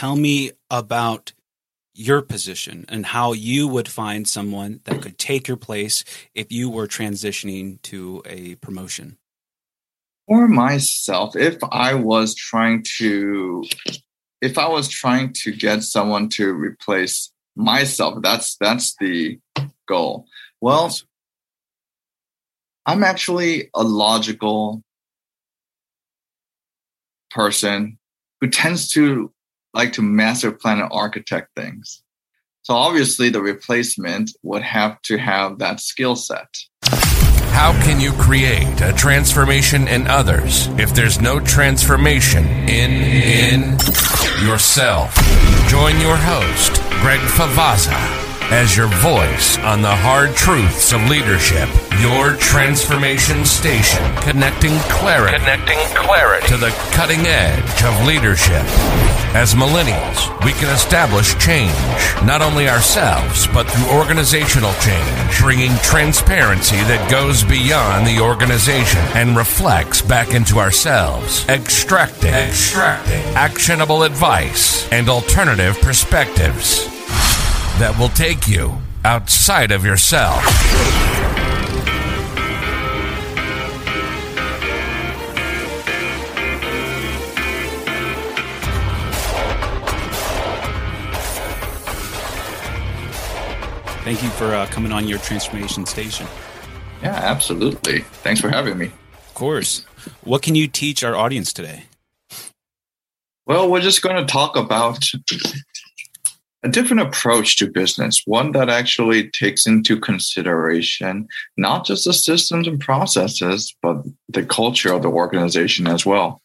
tell me about your position and how you would find someone that could take your place if you were transitioning to a promotion. For myself, if I was trying to if I was trying to get someone to replace myself, that's that's the goal. Well, yes. I'm actually a logical person who tends to like to master plan and architect things. So obviously the replacement would have to have that skill set. How can you create a transformation in others if there's no transformation in in yourself? Join your host, Greg Favazza as your voice on the hard truths of leadership. Your transformation station, connecting clarity, connecting clarity to the cutting edge of leadership. As millennials, we can establish change, not only ourselves, but through organizational change, bringing transparency that goes beyond the organization and reflects back into ourselves, extracting, extracting actionable advice and alternative perspectives that will take you outside of yourself. Thank you for uh, coming on your transformation station. Yeah, absolutely. Thanks for having me. Of course. What can you teach our audience today? Well, we're just going to talk about a different approach to business, one that actually takes into consideration not just the systems and processes, but the culture of the organization as well.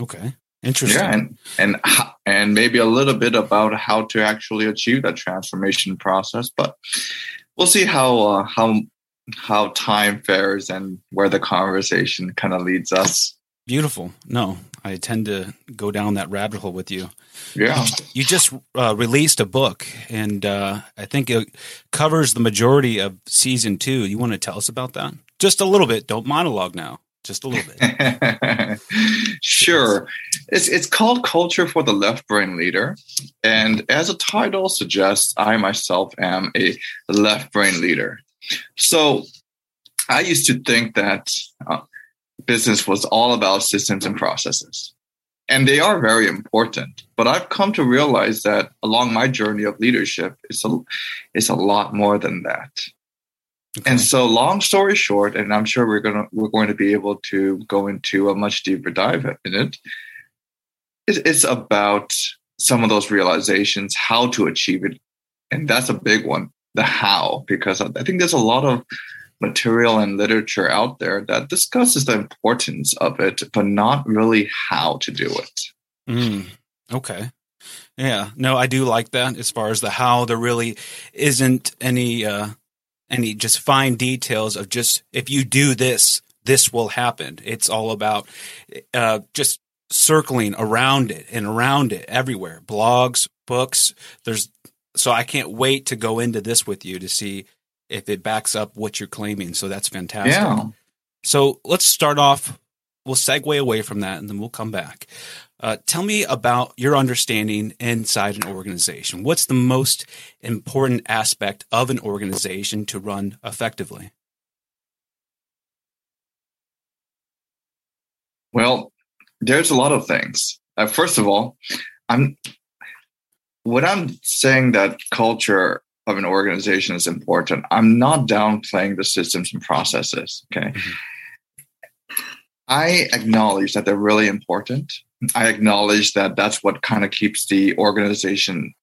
Okay. Interesting. Yeah, and and and maybe a little bit about how to actually achieve that transformation process, but we'll see how uh, how how time fares and where the conversation kind of leads us. Beautiful. No, I tend to go down that rabbit hole with you. Yeah. You just uh, released a book, and uh, I think it covers the majority of season two. You want to tell us about that? Just a little bit. Don't monologue now. Just a little bit. sure. It's it's called Culture for the Left Brain Leader, and as a title suggests, I myself am a left brain leader. So I used to think that. Uh, business was all about systems and processes. And they are very important. But I've come to realize that along my journey of leadership, it's a, it's a lot more than that. Okay. And so, long story short, and I'm sure we're gonna we're going to be able to go into a much deeper dive in it. It's about some of those realizations, how to achieve it, and that's a big one. The how, because I think there's a lot of material and literature out there that discusses the importance of it, but not really how to do it. Mm, okay. Yeah. No, I do like that as far as the how. There really isn't any uh any just fine details of just if you do this, this will happen. It's all about uh just circling around it and around it everywhere. Blogs, books. There's so I can't wait to go into this with you to see if it backs up what you're claiming. So that's fantastic. Yeah. So let's start off. We'll segue away from that and then we'll come back. Uh, tell me about your understanding inside an organization. What's the most important aspect of an organization to run effectively? Well, there's a lot of things. Uh, first of all, I'm what I'm saying that culture of an organization is important. I'm not downplaying the systems and processes. Okay. Mm-hmm. I acknowledge that they're really important. I acknowledge that that's what kind of keeps the organization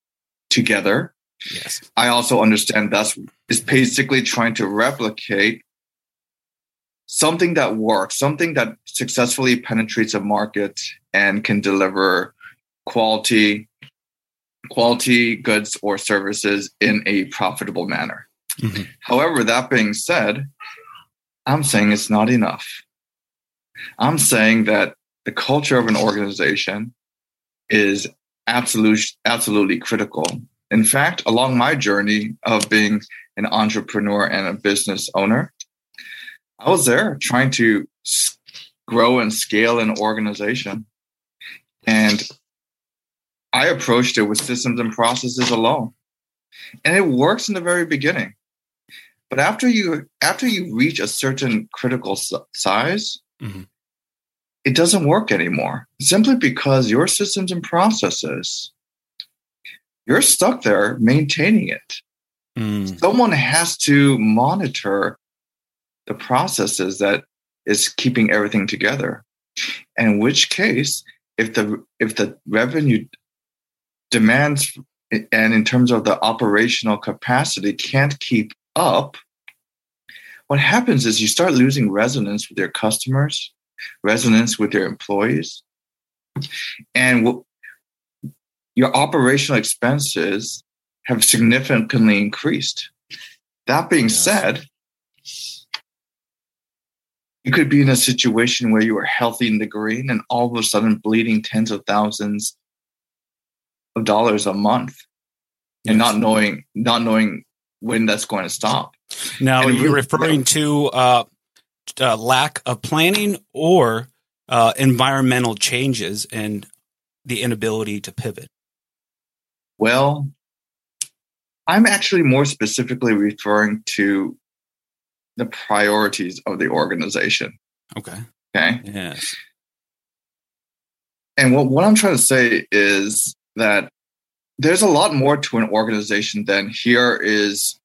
together. Yes. I also understand that's is basically trying to replicate something that works, something that successfully penetrates a market and can deliver quality, quality goods or services in a profitable manner. Mm-hmm. However, that being said, I'm saying it's not enough. I'm saying that the culture of an organization is absolute, absolutely critical. In fact, along my journey of being an entrepreneur and a business owner, I was there trying to grow and scale an organization. And I approached it with systems and processes alone. And it works in the very beginning. But after you after you reach a certain critical size, mm-hmm. it doesn't work anymore. Simply because your systems and processes you're stuck there maintaining it. Mm. Someone has to monitor the processes that is keeping everything together. And in which case, if the if the revenue demands and in terms of the operational capacity can't keep up, what happens is you start losing resonance with your customers, resonance with your employees, and your operational expenses have significantly increased. That being yes. said, you could be in a situation where you are healthy in the green and all of a sudden bleeding tens of thousands of dollars a month and not knowing not knowing when that's going to stop. Now, and you're referring to uh, uh, lack of planning or uh, environmental changes and the inability to pivot. Well, I'm actually more specifically referring to the priorities of the organization. Okay. Okay. Yes. And what, what I'm trying to say is that there's a lot more to an organization than here is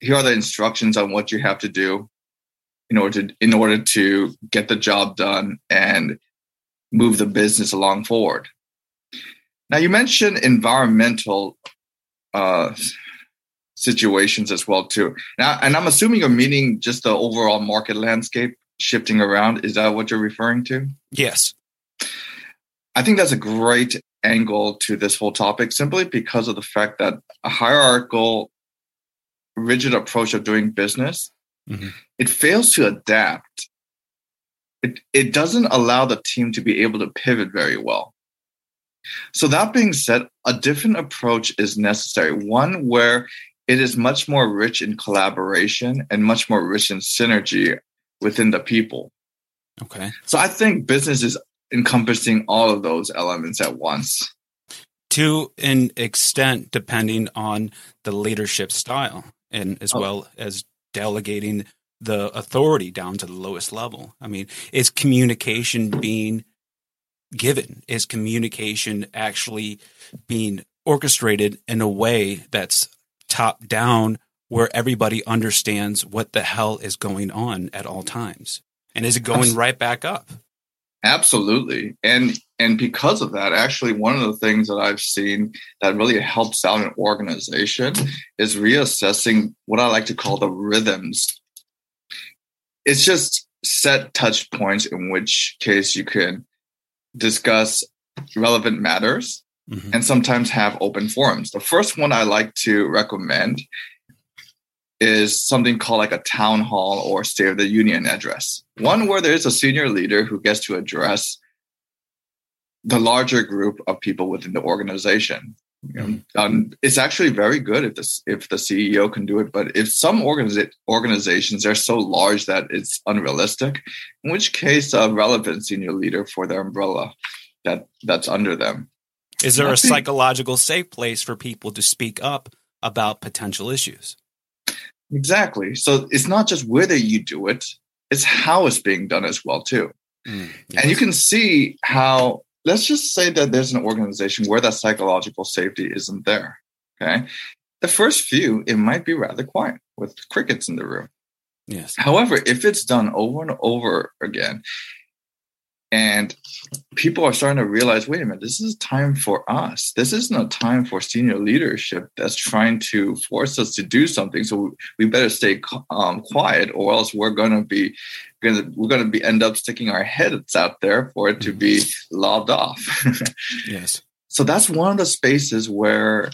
here are the instructions on what you have to do in order to in order to get the job done and move the business along forward. Now you mentioned environmental uh, situations as well too. Now, and I'm assuming you're meaning just the overall market landscape shifting around. Is that what you're referring to? Yes. I think that's a great angle to this whole topic simply because of the fact that a hierarchical rigid approach of doing business mm-hmm. it fails to adapt. It, it doesn't allow the team to be able to pivot very well. So that being said a different approach is necessary. One where it is much more rich in collaboration and much more rich in synergy within the people. Okay. So i think business is encompassing all of those elements at once. To an extent, depending on the leadership style, and as oh. well as delegating the authority down to the lowest level. I mean, is communication being given? Is communication actually being orchestrated in a way that's top down where everybody understands what the hell is going on at all times? And is it going right back up? Absolutely. And and because of that, actually one of the things that I've seen that really helps out an organization is reassessing what I like to call the rhythms. It's just set touch points in which case you can discuss relevant matters mm-hmm. and sometimes have open forums. The first one I like to recommend is something called like a town hall or State of the Union address. One where there's a senior leader who gets to address the larger group of people within the organization. Know, um, it's actually very good if the if the CEO can do it, but if some organiza- organizations are so large that it's unrealistic, in which case a relevant senior leader for their umbrella that that's under them. Is there a psychological safe place for people to speak up about potential issues? Exactly. So it's not just whether you do it, it's how it's being done as well too. Mm, yes. And you can see how let's just say that there's an organization where that psychological safety isn't there. Okay. The first few, it might be rather quiet with crickets in the room. Yes. However, if it's done over and over again, and people are starting to realize wait a minute, this is time for us. This isn't a time for senior leadership that's trying to force us to do something. So we better stay um, quiet, or else we're going to be gonna, we're going to be end up sticking our heads out there for it to be lobbed off. yes. So that's one of the spaces where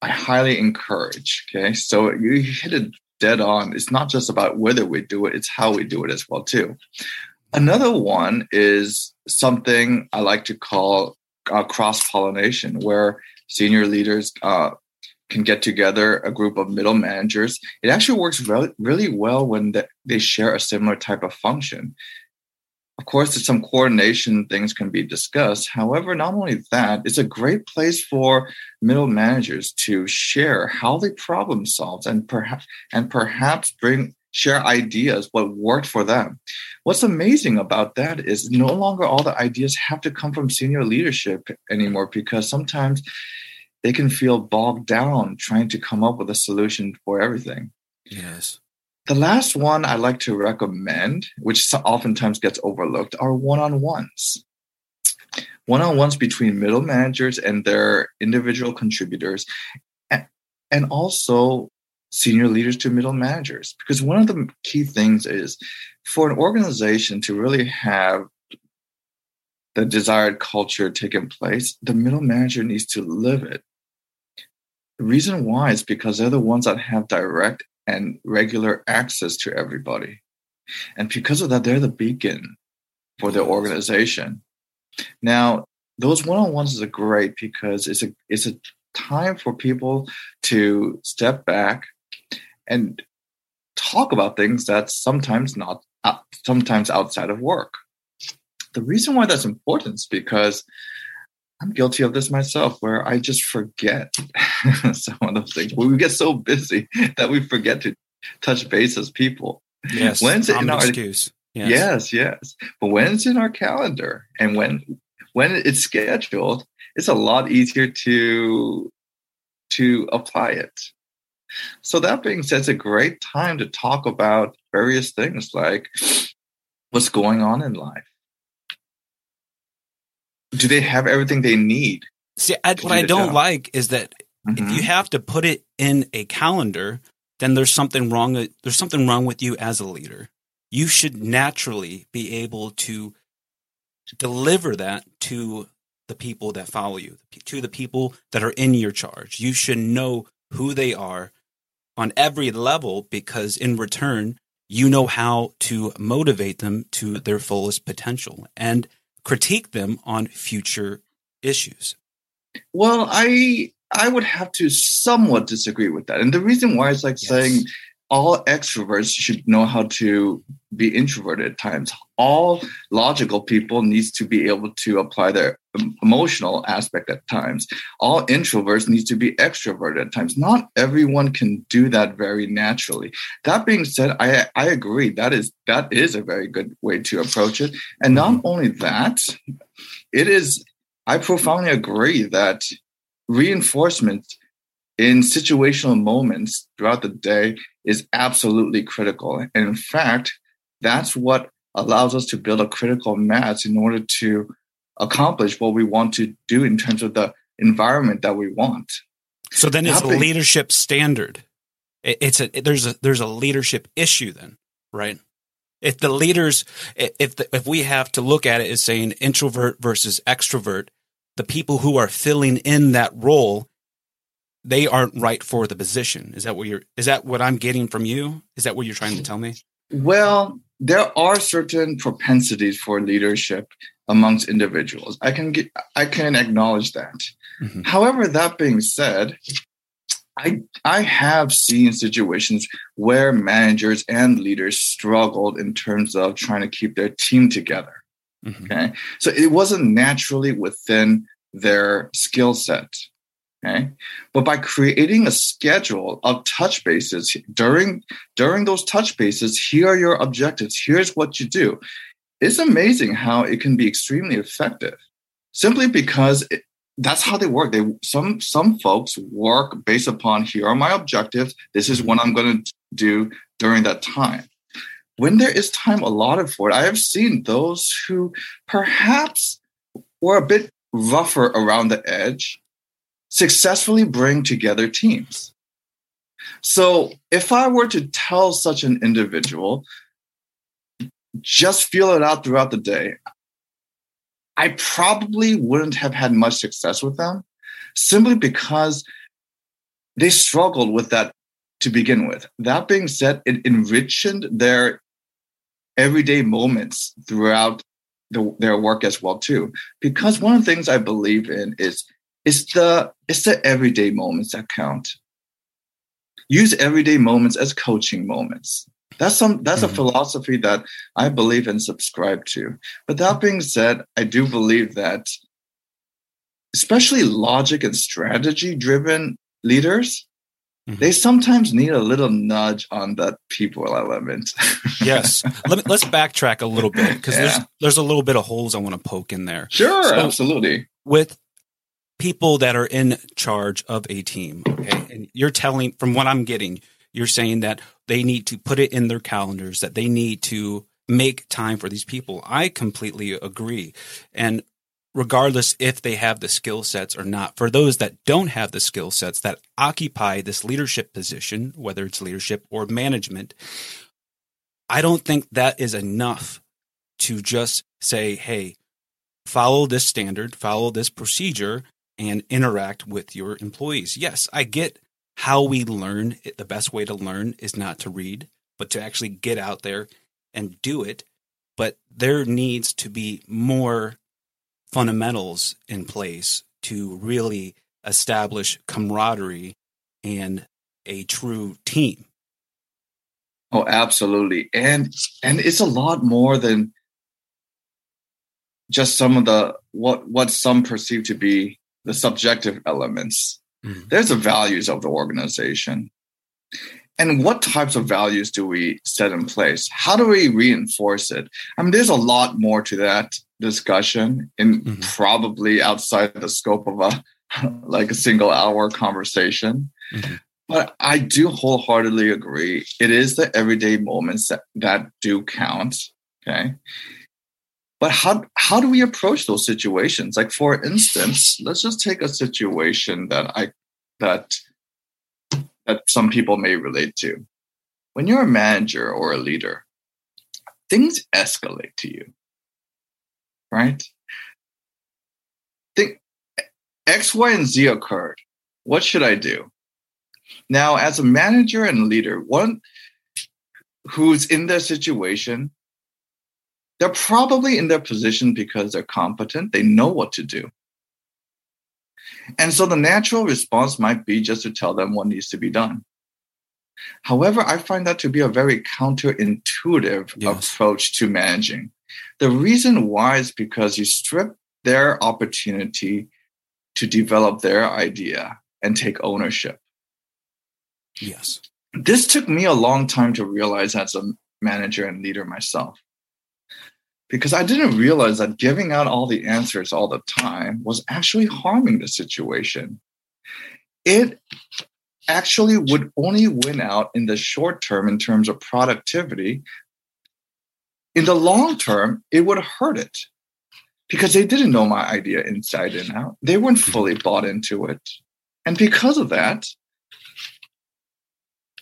I highly encourage. Okay, so you hit it dead on. It's not just about whether we do it; it's how we do it as well too. Another one is something I like to call uh, cross pollination, where senior leaders uh, can get together a group of middle managers. It actually works re- really well when the, they share a similar type of function. of course, some coordination things can be discussed. However, not only that, it's a great place for middle managers to share how they problem solve and perhaps and perhaps bring share ideas what worked for them. What's amazing about that is no longer all the ideas have to come from senior leadership anymore because sometimes they can feel bogged down trying to come up with a solution for everything. Yes. The last one I like to recommend, which oftentimes gets overlooked, are one on ones. One on ones between middle managers and their individual contributors, and also senior leaders to middle managers. Because one of the key things is for an organization to really have the desired culture taking place, the middle manager needs to live it. The reason why is because they're the ones that have direct and regular access to everybody. And because of that, they're the beacon for the organization. Now, those one-on-ones are great because it's a it's a time for people to step back and talk about things that's sometimes not uh, sometimes outside of work. The reason why that's important is because I'm guilty of this myself, where I just forget some of those things. we get so busy that we forget to touch base as people. Yes, when's it in our excuse? Yes. yes, yes. But when it's in our calendar and when when it's scheduled, it's a lot easier to to apply it. So that being said, it's a great time to talk about various things like what's going on in life do they have everything they need? See, I, what I don't job? like is that mm-hmm. if you have to put it in a calendar, then there's something wrong. There's something wrong with you as a leader. You should naturally be able to deliver that to the people that follow you, to the people that are in your charge. You should know who they are on every level because in return, you know how to motivate them to their fullest potential. And critique them on future issues? Well, I I would have to somewhat disagree with that. And the reason why is like yes. saying all extroverts should know how to be introverted at times. All logical people needs to be able to apply their emotional aspect at times. All introverts needs to be extroverted at times. Not everyone can do that very naturally. That being said, I I agree that is that is a very good way to approach it. And not mm-hmm. only that, it is I profoundly agree that reinforcement in situational moments throughout the day is absolutely critical. And in fact, that's what allows us to build a critical mass in order to accomplish what we want to do in terms of the environment that we want. So then it's a leadership standard. It's a there's a there's a leadership issue then, right? If the leaders if the, if we have to look at it as saying introvert versus extrovert, the people who are filling in that role they aren't right for the position. Is that what you're is that what I'm getting from you? Is that what you're trying to tell me? Well, there are certain propensities for leadership amongst individuals. I can get I can acknowledge that. Mm-hmm. However, that being said, I I have seen situations where managers and leaders struggled in terms of trying to keep their team together. Mm-hmm. Okay. So it wasn't naturally within their skill set. Okay. But by creating a schedule of touch bases during during those touch bases, here are your objectives. Here's what you do. It's amazing how it can be extremely effective. Simply because it, that's how they work. They some some folks work based upon here are my objectives. This is what I'm going to do during that time. When there is time allotted for it, I have seen those who perhaps were a bit rougher around the edge successfully bring together teams. So if I were to tell such an individual, just feel it out throughout the day, I probably wouldn't have had much success with them simply because they struggled with that to begin with. That being said, it enriched their everyday moments throughout the, their work as well too. Because one of the things I believe in is it's the it's the everyday moments that count. Use everyday moments as coaching moments. That's some that's Mhm. a philosophy that I believe and subscribe to. But that being said, I do believe that especially logic and strategy driven leaders, Mhm. they sometimes need a little nudge on that people element. Yes. Let me, let's backtrack a little bit because there's there's a little bit of holes I want to poke in there. sure, So- absolutely. with people that are in charge of a team. Okay. And you're telling, from what I'm getting, you're saying that they need to put it in their calendars, that they need to make time for these people. I completely agree. And regardless if they have the skill sets or not, for those that don't have the skill sets that occupy this leadership position, whether it's leadership or management, I don't think that is enough to just say, hey, follow this standard, follow this procedure, and interact with your employees. Yes, I get how we learn. The best way to learn is not to read, but to actually get out there and do it. But there needs to be more fundamentals in place to really establish camaraderie and a true team. Oh, absolutely. And and it's a lot more than just some of the what what some perceive to be the subjective elements. Mhm. There's the values of the organization. And what types of values do we set in place? How do we reinforce it? I mean, there's a lot more to that discussion and Mhm. probably outside the scope of a like a single hour conversation. Mhm. But I do wholeheartedly agree. It is the everyday moments that, that do count. Okay. But how how do we approach those situations? Like for instance, let's just take a situation that I that that some people may relate to. When you're a manager or a leader, things escalate to you. Right? Think X, Y, and Z occurred. What should I do? Now, as a manager and leader, one who's in their situation, they're probably in their position because they're competent, they know what to do. And so the natural response might be just to tell them what needs to be done. However, I find that to be a very counterintuitive Yes. approach to managing. The reason why is because you strip their opportunity to develop their idea and take ownership. Yes. This took me a long time to realize as a manager and leader myself. Because I didn't realize that giving out all the answers all the time was actually harming the situation. It actually would only win out in the short term in terms of productivity. In the long term, it would hurt it because they didn't know my idea inside and out. They weren't mm-hmm. fully bought into it. And because of that,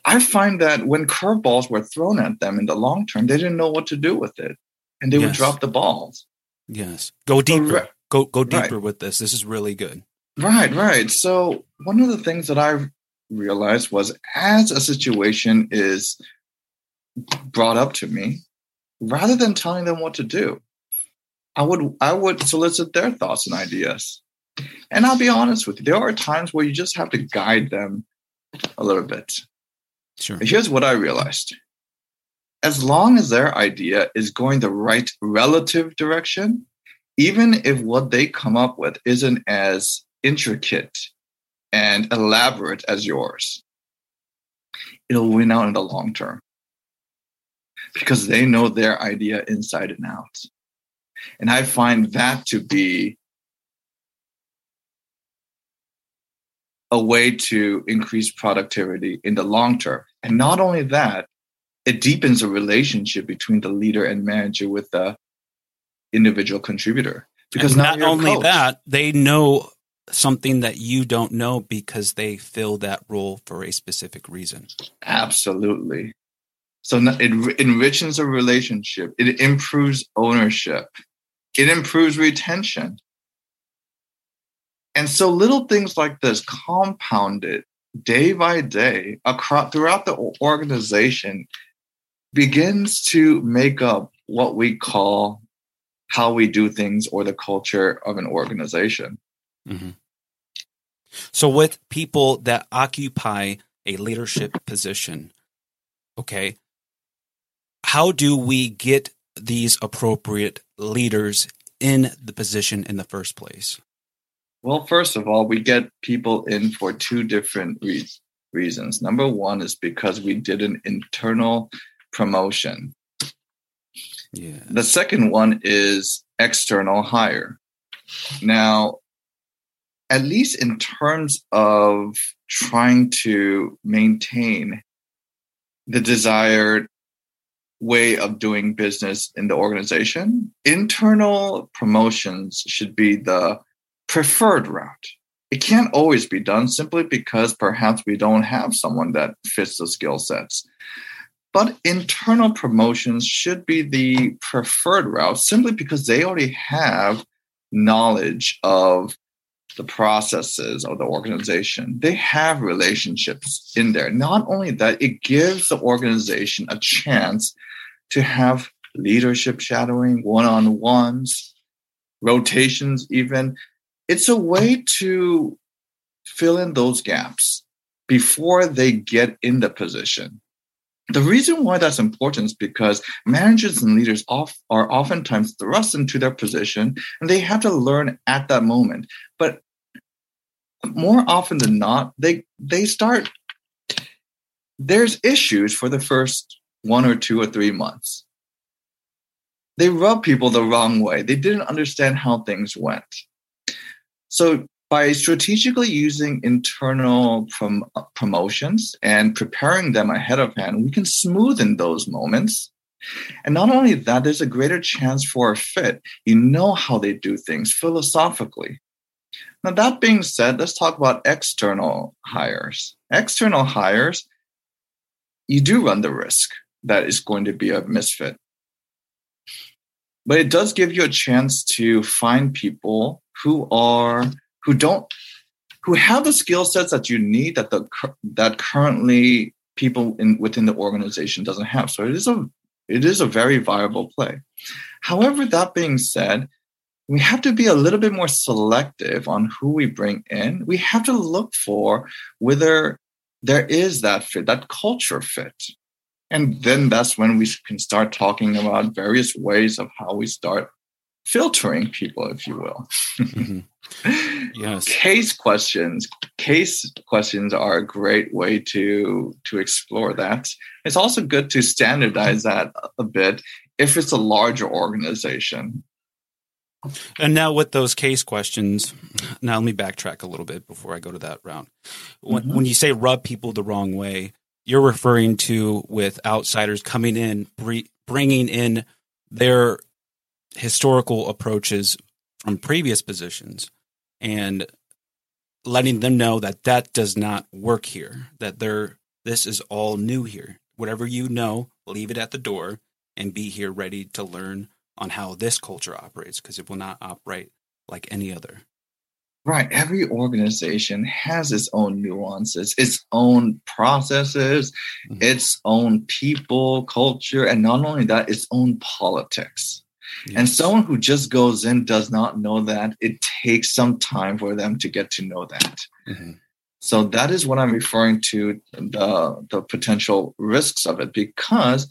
I find that when curveballs were thrown at them in the long term, they didn't know what to do with it. And they would drop the balls. Yes. Go deeper. Right. Go go Right. deeper with this. This is really good. Right, right. So one of the things that I realized was as a situation is brought up to me, rather than telling them what to do, I would I would solicit their thoughts and ideas. And I'll be honest with you, there are times where you just have to guide them a little bit. Sure. Here's what I realized. As long as their idea is going the right relative direction, even if what they come up with isn't as intricate and elaborate as yours, it'll win out in the long term because they know their idea inside and out. And I find that to be a way to increase productivity in the long term. And not only that, it deepens the relationship between the leader and manager with the individual contributor. Because And not only that, they know something that you don't know because they fill that role for a specific reason. Absolutely. So it enriches a relationship. It improves ownership. It improves retention. And so little things like this compounded day by day across throughout the organization begins to make up what we call how we do things or the culture of an organization. Mhm. So, with people that occupy a leadership position, okay, how do we get these appropriate leaders in the position in the first place? Well, first of all, we get people in for two different re- reasons. Number one is because we did an internal promotion. Yeah. The second one is external hire. Now, at least in terms of trying to maintain the desired way of doing business in the organization, internal promotions should be the preferred route. It can't always be done simply because perhaps we don't have someone that fits the skill sets. But internal promotions should be the preferred route simply because they already have knowledge of the processes of the organization. They have relationships in there. Not only that, it gives the organization a chance to have leadership shadowing, one on ones, rotations, even. It's a way to fill in those gaps before they get in the position. The reason why that's important is because managers and leaders off, are oftentimes thrust into their position and they have to learn at that moment. But more often than not, they they start there's issues for the first one or two or three months. They rub people the wrong way. They didn't understand how things went. So by strategically using internal prom- promotions and preparing them ahead of hand, we can smoothen those moments. And not only that, there's a greater chance for a fit. You know how they do things philosophically. Now, that being said, let's talk about external hires. External hires, you do run the risk that is going to be a misfit. But it does give you a chance to find people who are who don't who have the skill sets that you need that the that currently people in within the organization doesn't have. So it is a it is a very viable play. However, that being said, we have to be a little bit more selective on who we bring in. We have to look for whether there is that fit, that culture fit. And then that's when we can start talking about various ways of how we start filtering people, if you will. Mm-hmm. Yes. Case questions. Case questions are a great way to to explore that. It's also good to standardize that a bit if it's a larger organization. And now with those case questions, now let me backtrack a little bit before I go to that round. When, mm-hmm. when you say rub people the wrong way, you're referring to with outsiders coming in, bringing in their historical approaches from previous positions and letting them know that that does not work here, that they're, this is all new here. Whatever you know, leave it at the door and be here ready to learn on how this culture operates because it will not operate like any other. Right. Every organization has its own nuances, its own processes, mm-hmm. its own people, culture, and not only that, its own politics. Yes. And someone who just goes in does not know that. It takes some time for them to get to know that. Mm-hmm. So that is what I'm referring to the, the potential risks of it because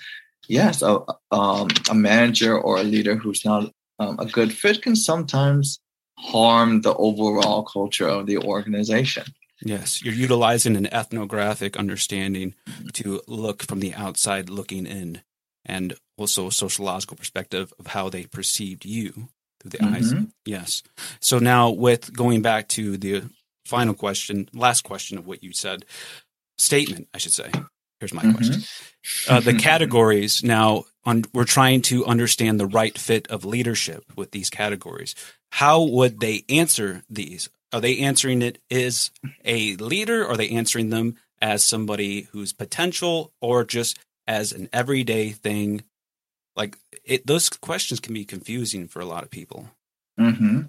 yes, a, um, a manager or a leader who's not um, a good fit can sometimes harm the overall culture of the organization. Yes, you're utilizing an ethnographic understanding to look from the outside looking in, and also a sociological perspective of how they perceived you through the mm-hmm. eyes. Yes. So now, with going back to the final question, last question of what you said, statement, I should say. Here's my mm-hmm. question. Uh, the categories now, on, we're trying to understand the right fit of leadership with these categories. How would they answer these? Are they answering it as a leader? Or are they answering them as somebody who's potential or just as an everyday thing? Like it, those questions can be confusing for a lot of people. Mm-hmm.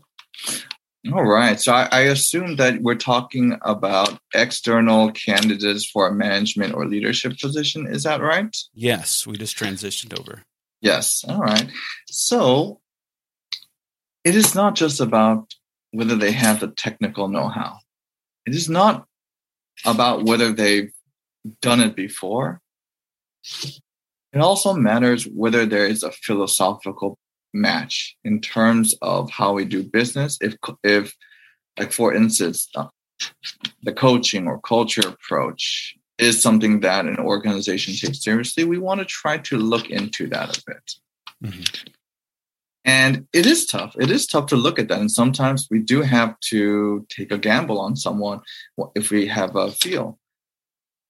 All right. So I, I, assume that we're talking about external candidates for a management or leadership position. Is that right? Yes. We just transitioned over. Yes. All right. So it is not just about whether they have the technical know how, it is not about whether they've done it before. It also matters whether there is a philosophical match in terms of how we do business. If, if like for instance, uh, the coaching or culture approach is something that an organization takes seriously, we want to try to look into that a bit. Mm-hmm. And it is tough. It is tough to look at that. And sometimes we do have to take a gamble on someone if we have a feel.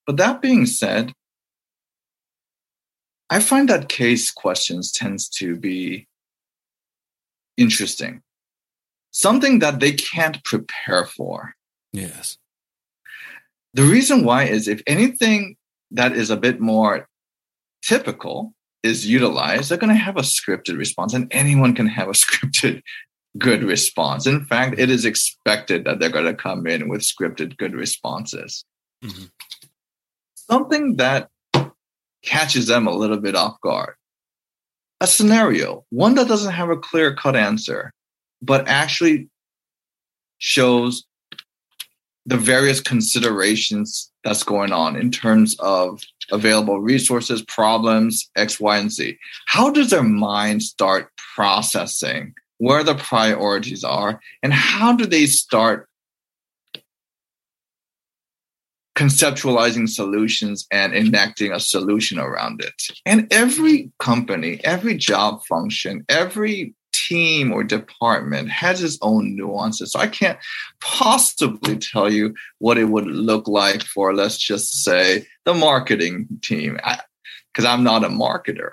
But that being said, I find that case questions tends to be interesting. Something that they can't prepare for. Yes. The reason why is if anything that is a bit more typical is utilized, they're going to have a scripted response, and anyone can have a scripted good response. In fact, it is expected that they're going to come in with scripted good responses. Mm-hmm. Something that catches them a little bit off guard. A scenario, one that doesn't have a clear cut answer, but actually shows the various considerations that's going on in terms of available resources, problems, X, Y, and Z. How does their mind start processing where the priorities are, and how do they start conceptualizing solutions and enacting a solution around it? And every company, every job function, every team or department has its own nuances. So I can't possibly tell you what it would look like for, let's just say, the marketing team, because I'm not a marketer.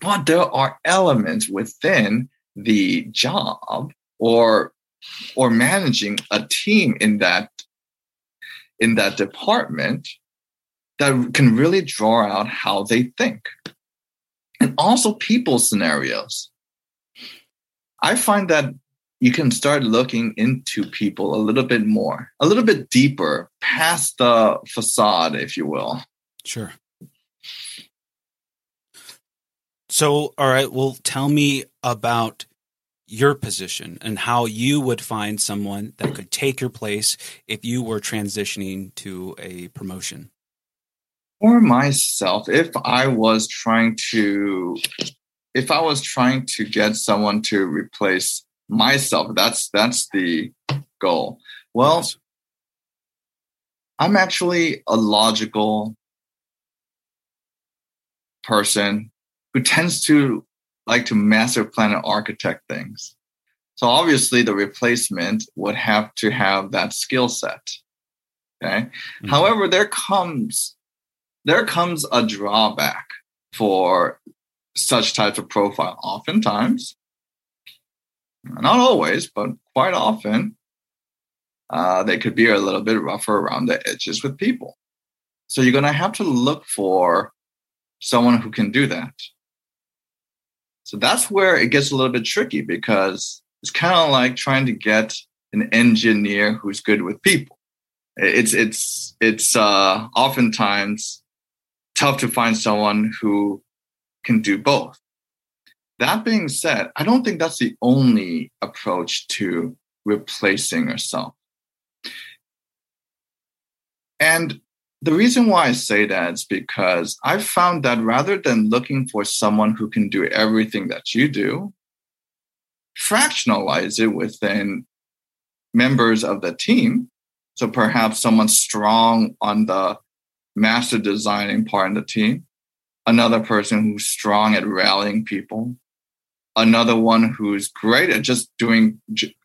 But there are elements within the job or or managing a team in that in that department that can really draw out how they think and also people scenarios I find that you can start looking into people a little bit more, a little bit deeper, past the facade, if you will. Sure. So, all right, well, tell me about your position and how you would find someone that could take your place if you were transitioning to a promotion. For myself, if I was trying to if I was trying to get someone to replace myself, that's that's the goal. Well, I'm actually a logical person who tends to like to master plan and architect things. So obviously the replacement would have to have that skill set. Okay. Mm-hmm. However, there comes there comes a drawback for such types of profile. Oftentimes, not always, but quite often, uh, they could be a little bit rougher around the edges with people. So you're going to have to look for someone who can do that. So that's where it gets a little bit tricky because it's kind of like trying to get an engineer who's good with people. It's it's it's uh, oftentimes tough to find someone who can do both. That being said, I don't think that's the only approach to replacing yourself. And the reason why I say that is because I've found that rather than looking for someone who can do everything that you do, fractionalize it within members of the team. So perhaps someone strong on the master designing part of the team, another person who's strong at rallying people, another one who's great at just doing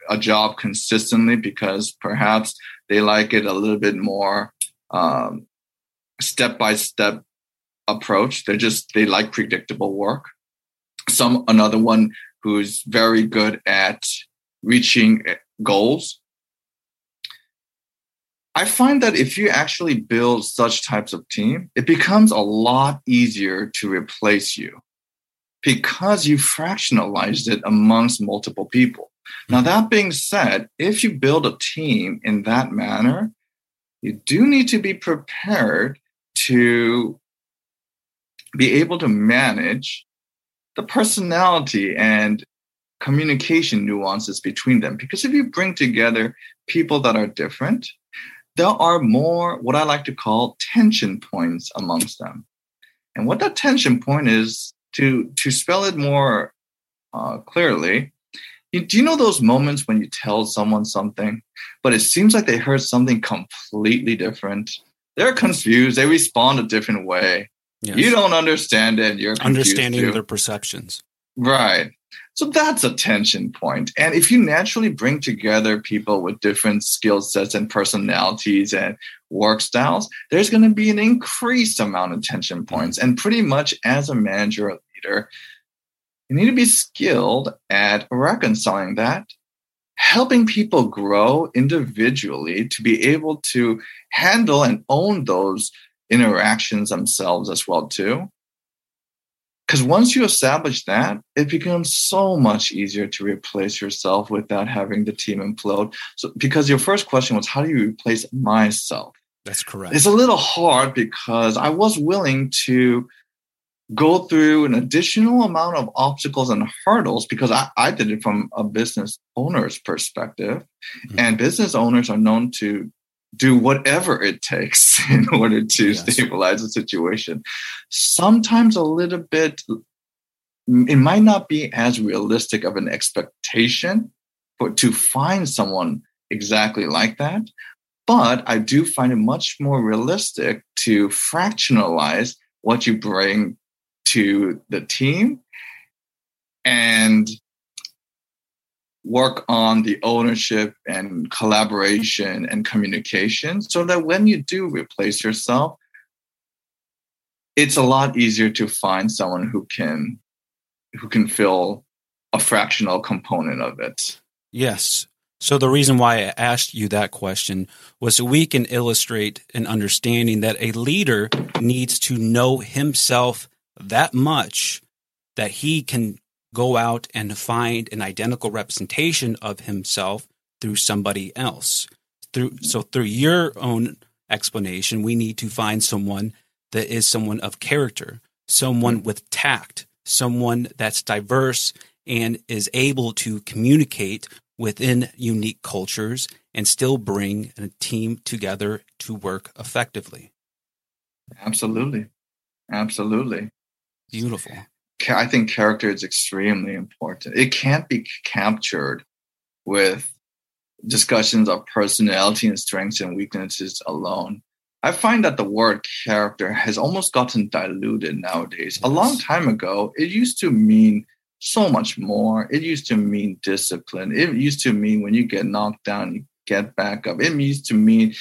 a job consistently because perhaps they like it a little bit more step by step approach. They just they like predictable work. Some another one who's very good at reaching goals I find that if you actually build such types of team, it becomes a lot easier to replace you because you fractionalized it amongst multiple people. Now, mm-hmm. that being said, if you build a team in that manner, you do need to be prepared to be able to manage the personality and communication nuances between them. Because if you bring together people that are different, there are more what I like to call tension points amongst them. And what that tension point is, to to spell it more uh, clearly, do you know those moments when you tell someone something, but it seems like they heard something completely different? They're confused. They respond a different way. Yes. You don't understand it. You're understanding too. their perceptions. Right. So that's a tension point. And if you naturally bring together people with different skill sets and personalities and work styles, there's going to be an increased amount of tension points. Mm-hmm. And pretty much as a manager or leader, you need to be skilled at reconciling that, helping people grow individually to be able to handle and own those interactions themselves as well too because once you establish that, it becomes so much easier to replace yourself without having the team implode. So, because your first question was, how do you replace myself? That's correct. It's a little hard because I was willing to go through an additional amount of obstacles and hurdles because I, I did it from a business owner's perspective. Mm-hmm. And business owners are known to do whatever it takes in order to yes. stabilize the situation. Sometimes a little bit, it might not be as realistic of an expectation for to find someone exactly like that. But I do find it much more realistic to fractionalize what you bring to the team and work on the ownership and collaboration and communication so that when you do replace yourself, it's a lot easier to find someone who can who can fill a fractional component of it. Yes. So the reason why I asked you that question was so we can illustrate an understanding that a leader needs to know himself that much that he can go out and find an identical representation of himself through somebody else. Through so through your own explanation, we need to find someone that is someone of character, someone with tact, someone that's diverse and is able to communicate within unique cultures and still bring a team together to work effectively. Absolutely. Absolutely. Beautiful. I think character is extremely important. It can't be captured with discussions of personality and strengths and weaknesses alone. I find that the word character has almost gotten diluted nowadays. A long time ago, it used to mean so much more. It used to mean discipline. It used to mean when you get knocked down, you get back up. It used to mean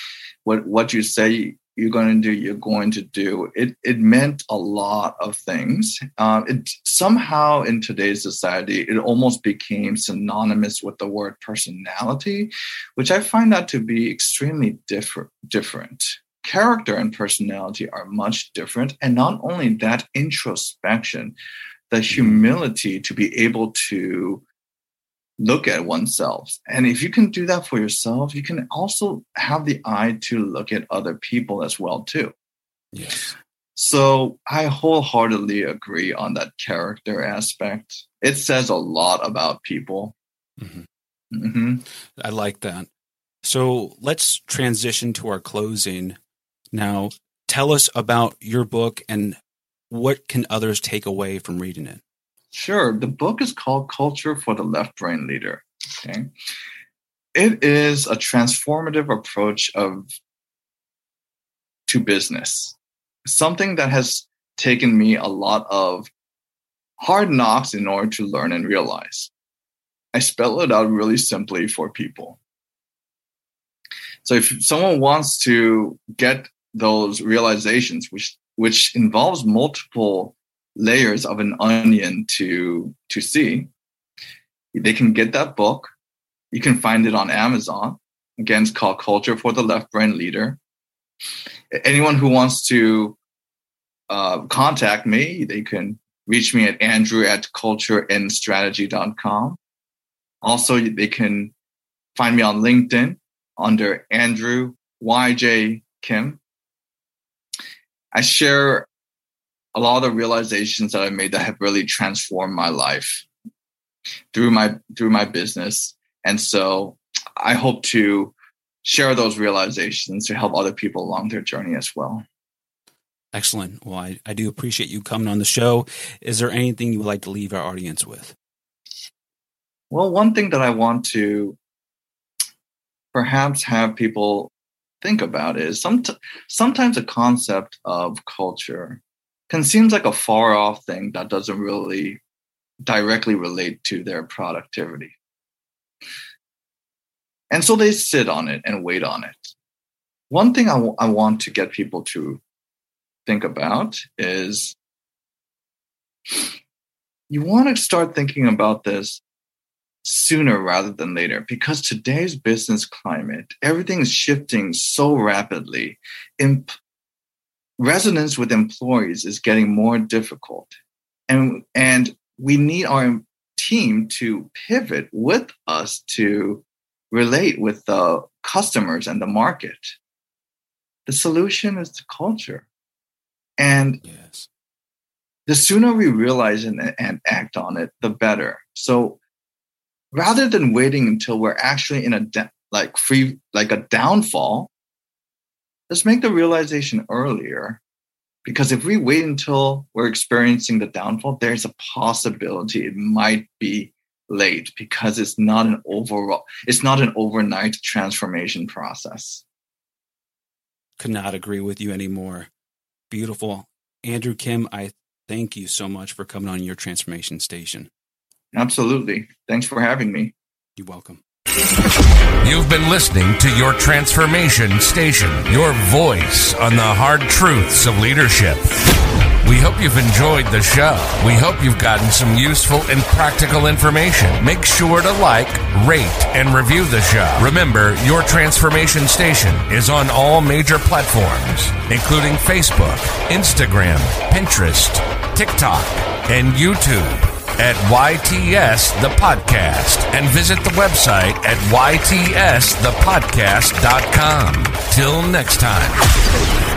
what what you say you're going to do, you're going to do. It it meant a lot of things. Um, it somehow in today's society, it almost became synonymous with the word personality, which I find that to be extremely different. Different character and personality are much different, and not only that, introspection, the humility to be able to look at oneself. And if you can do that for yourself, you can also have the eye to look at other people as well too. Yes. So I wholeheartedly agree on that character aspect. It says a lot about people. Mm-hmm. Mm-hmm. I like that. So let's transition to our closing now. Tell us about your book and what can others take away from reading it? Sure. The book is called Culture for the Left Brain Leader. Okay. It is a transformative approach of to business. Something that has taken me a lot of hard knocks in order to learn and realize. I spell it out really simply for people. So if someone wants to get those realizations, which which involves multiple layers of an onion to to see. They can get that book. You can find it on Amazon. Again, it's called Culture for the Left Brain Leader. Anyone who wants to uh, contact me, they can reach me at andrew at cultureandstrategy.com. Also, they can find me on LinkedIn under Andrew YJ Kim. I share a lot of the realizations that I made that have really transformed my life through my through my business. And so I hope to share those realizations to help other people along their journey as well. Excellent. Well, I, I do appreciate you coming on the show. Is there anything you would like to leave our audience with? Well, one thing that I want to perhaps have people think about is some, sometimes a concept of culture can seem like a far off thing that doesn't really directly relate to their productivity. And so they sit on it and wait on it. One thing I, w- I want to get people to think about is you want to start thinking about this sooner rather than later because today's business climate everything is shifting so rapidly resonance with employees is getting more difficult and and we need our team to pivot with us to relate with the customers and the market the solution is the culture and yes. the sooner we realize and, and act on it, the better. So rather than waiting until we're actually in a de- like free like a downfall, let's make the realization earlier. Because if we wait until we're experiencing the downfall, there's a possibility it might be late because it's not an overall it's not an overnight transformation process. Could not agree with you anymore. Beautiful. Andrew Kim, I thank you so much for coming on your transformation station. Absolutely. Thanks for having me. You're welcome. You've been listening to your transformation station, your voice on the hard truths of leadership. We hope you've enjoyed the show. We hope you've gotten some useful and practical information. Make sure to like, rate, and review the show. Remember, your transformation station is on all major platforms, including Facebook, Instagram, Pinterest, TikTok, and YouTube at YTS The Podcast and visit the website at YTSThePodcast.com. Till next time.